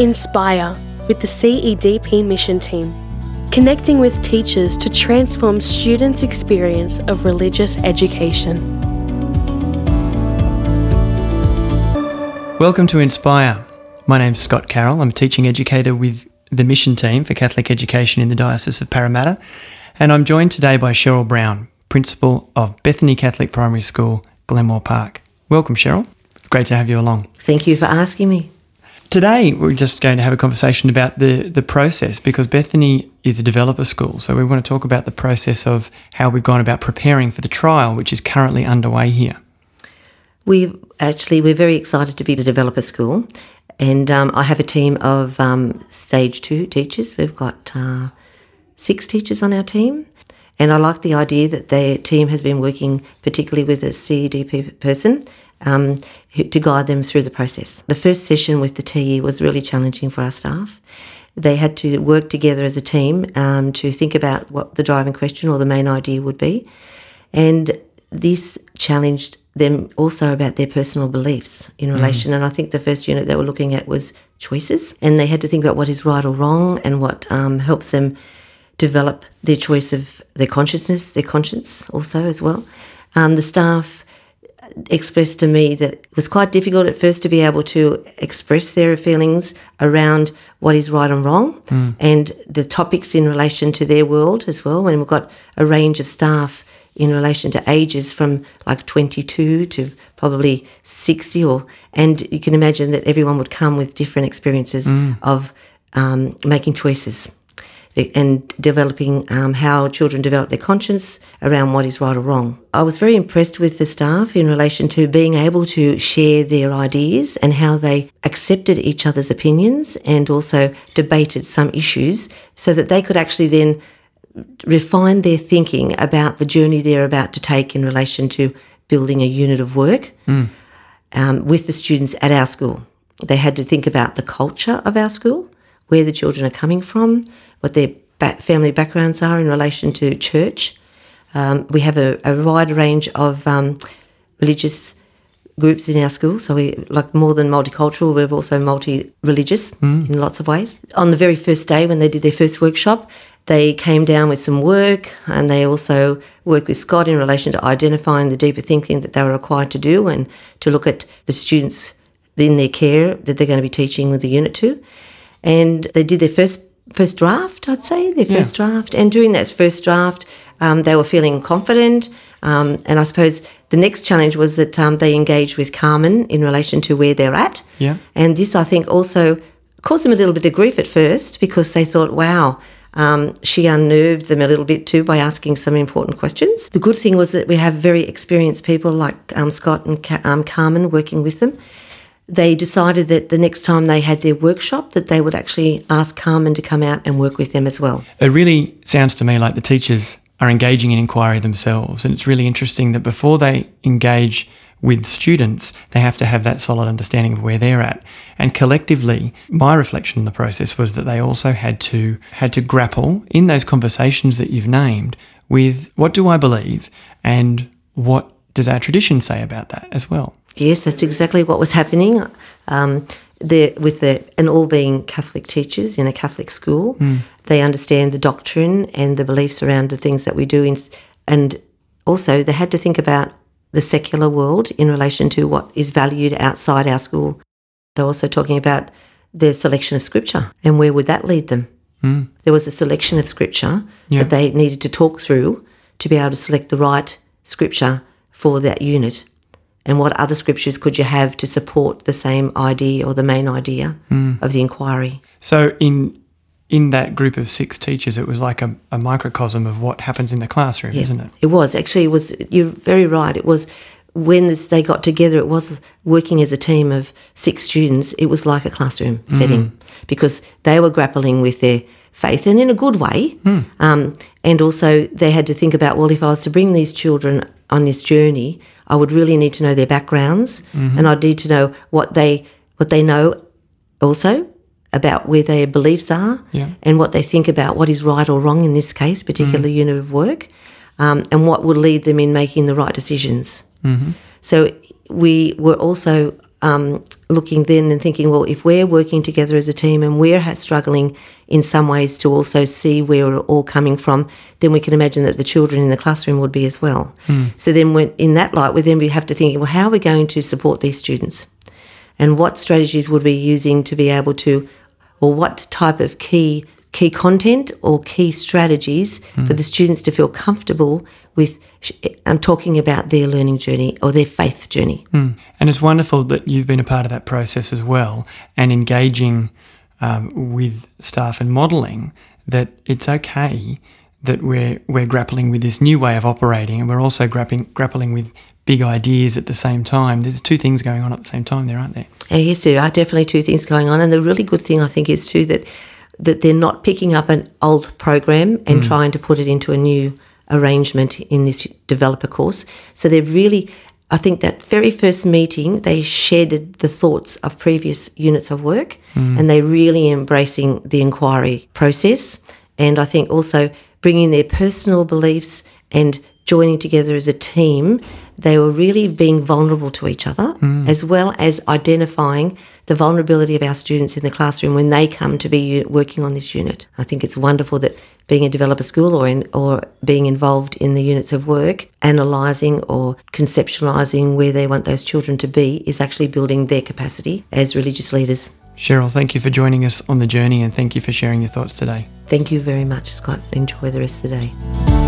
Inspire with the CEDP mission team, connecting with teachers to transform students' experience of religious education. Welcome to Inspire. My name's Scott Carroll. I'm a teaching educator with the mission team for Catholic education in the Diocese of Parramatta, and I'm joined today by Cheryl Brown, Principal of Bethany Catholic Primary School, Glenmore Park. Welcome, Cheryl. It's great to have you along. Thank you for asking me. Today, we're just going to have a conversation about the, the process because Bethany is a developer school. So, we want to talk about the process of how we've gone about preparing for the trial, which is currently underway here. We actually we're very excited to be the developer school, and um, I have a team of um, stage two teachers. We've got uh, six teachers on our team, and I like the idea that the team has been working particularly with a CEDP person um, to guide them through the process. The first session with the TE was really challenging for our staff. They had to work together as a team um, to think about what the driving question or the main idea would be. And this challenged them also about their personal beliefs in relation. Mm. And I think the first unit they were looking at was choices. And they had to think about what is right or wrong and what um, helps them develop their choice of their consciousness, their conscience also as well. Um, the staff expressed to me that it was quite difficult at first to be able to express their feelings around what is right and wrong mm. and the topics in relation to their world as well. When we've got a range of staff in relation to ages from like 22 to probably 60 or and you can imagine that everyone would come with different experiences mm. of um, making choices and developing um, how children develop their conscience around what is right or wrong. I was very impressed with the staff in relation to being able to share their ideas and how they accepted each other's opinions and also debated some issues so that they could actually then refine their thinking about the journey they're about to take in relation to building a unit of work mm. um, with the students at our school. They had to think about the culture of our school, where the children are coming from, what their family backgrounds are in relation to church. Um, we have a, a, wide range of um, religious groups in our school, so we like more than multicultural. We're also multi-religious mm. in lots of ways. On the very first day when they did their first workshop, they came down with some work, and they also worked with Scott in relation to identifying the deeper thinking that they were required to do, and to look at the students in their care that they're going to be teaching with the unit to. And they did their first first draft, I'd say, their first yeah. draft. And during that first draft, um, they were feeling confident. Um, and I suppose the next challenge was that um, they engaged with Carmen in relation to where they're at. Yeah. And this, I think, also caused them a little bit of grief at first because they thought, wow, um, she unnerved them a little bit too by asking some important questions. The good thing was that we have very experienced people like um, Scott and Ca- um, Carmen working with them they decided that the next time they had their workshop that they would actually ask Carmen to come out and work with them as well. It really sounds to me like the teachers are engaging in inquiry themselves and it's really interesting that before they engage with students, they have to have that solid understanding of where they're at. And collectively, my reflection on the process was that they also had to had to grapple in those conversations that you've named with what do I believe and what does our tradition say about that as well? Yes, that's exactly what was happening. Um, with the and all being Catholic teachers in a Catholic school, mm. they understand the doctrine and the beliefs around the things that we do. In, and also, they had to think about the secular world in relation to what is valued outside our school. They're also talking about their selection of scripture and where would that lead them. Mm. There was a selection of scripture yeah. that they needed to talk through to be able to select the right scripture for that unit and what other scriptures could you have to support the same idea or the main idea mm. of the inquiry? So in in that group of six teachers, it was like a, a microcosm of what happens in the classroom, yeah, isn't it? It was actually. It was. You're very right. It was when this, they got together. It was working as a team of six students. It was like a classroom mm. setting because they were grappling with their faith and in a good way. Mm. Um, and also, they had to think about well, if I was to bring these children on this journey, I would really need to know their backgrounds, mm-hmm. and I'd need to know what they what they know also about where their beliefs are yeah. and what they think about what is right or wrong in this case, particular mm-hmm. unit of work, um, and what would lead them in making the right decisions. Mm-hmm. So we were also um, looking then and thinking, well, if we're working together as a team and we're struggling in some ways to also see where we're all coming from, then we can imagine that the children in the classroom would be as well. So then, when, in that light, we then we have to think, well, how are we going to support these students, and what strategies would we be using to be able to, or what type of key key content or key strategies for the students to feel comfortable with I'm talking about their learning journey or their faith journey. And it's wonderful that you've been a part of that process as well and engaging um, with staff and modelling that it's okay that we're, we're grappling with this new way of operating and we're also grappling, grappling with big ideas at the same time. There's two things going on at the same time there, aren't there? Uh, yes, there are definitely two things going on, and the really good thing I think is too that that they're not picking up an old program and mm. trying to put it into a new arrangement in this developer course. So they're really, I think that very first meeting they shared the thoughts of previous units of work, mm. and they're really embracing the inquiry process. And I think also bringing their personal beliefs and joining together as a team, they were really being vulnerable to each other, mm. as well as identifying the vulnerability of our students in the classroom when they come to be working on this unit. I think it's wonderful that being a developer school or in, or being involved in the units of work, analysing or conceptualising where they want those children to be is actually building their capacity as religious leaders. Cheryl, thank you for joining us on the journey and thank you for sharing your thoughts today. Thank you very much, Scott. Enjoy the rest of the day.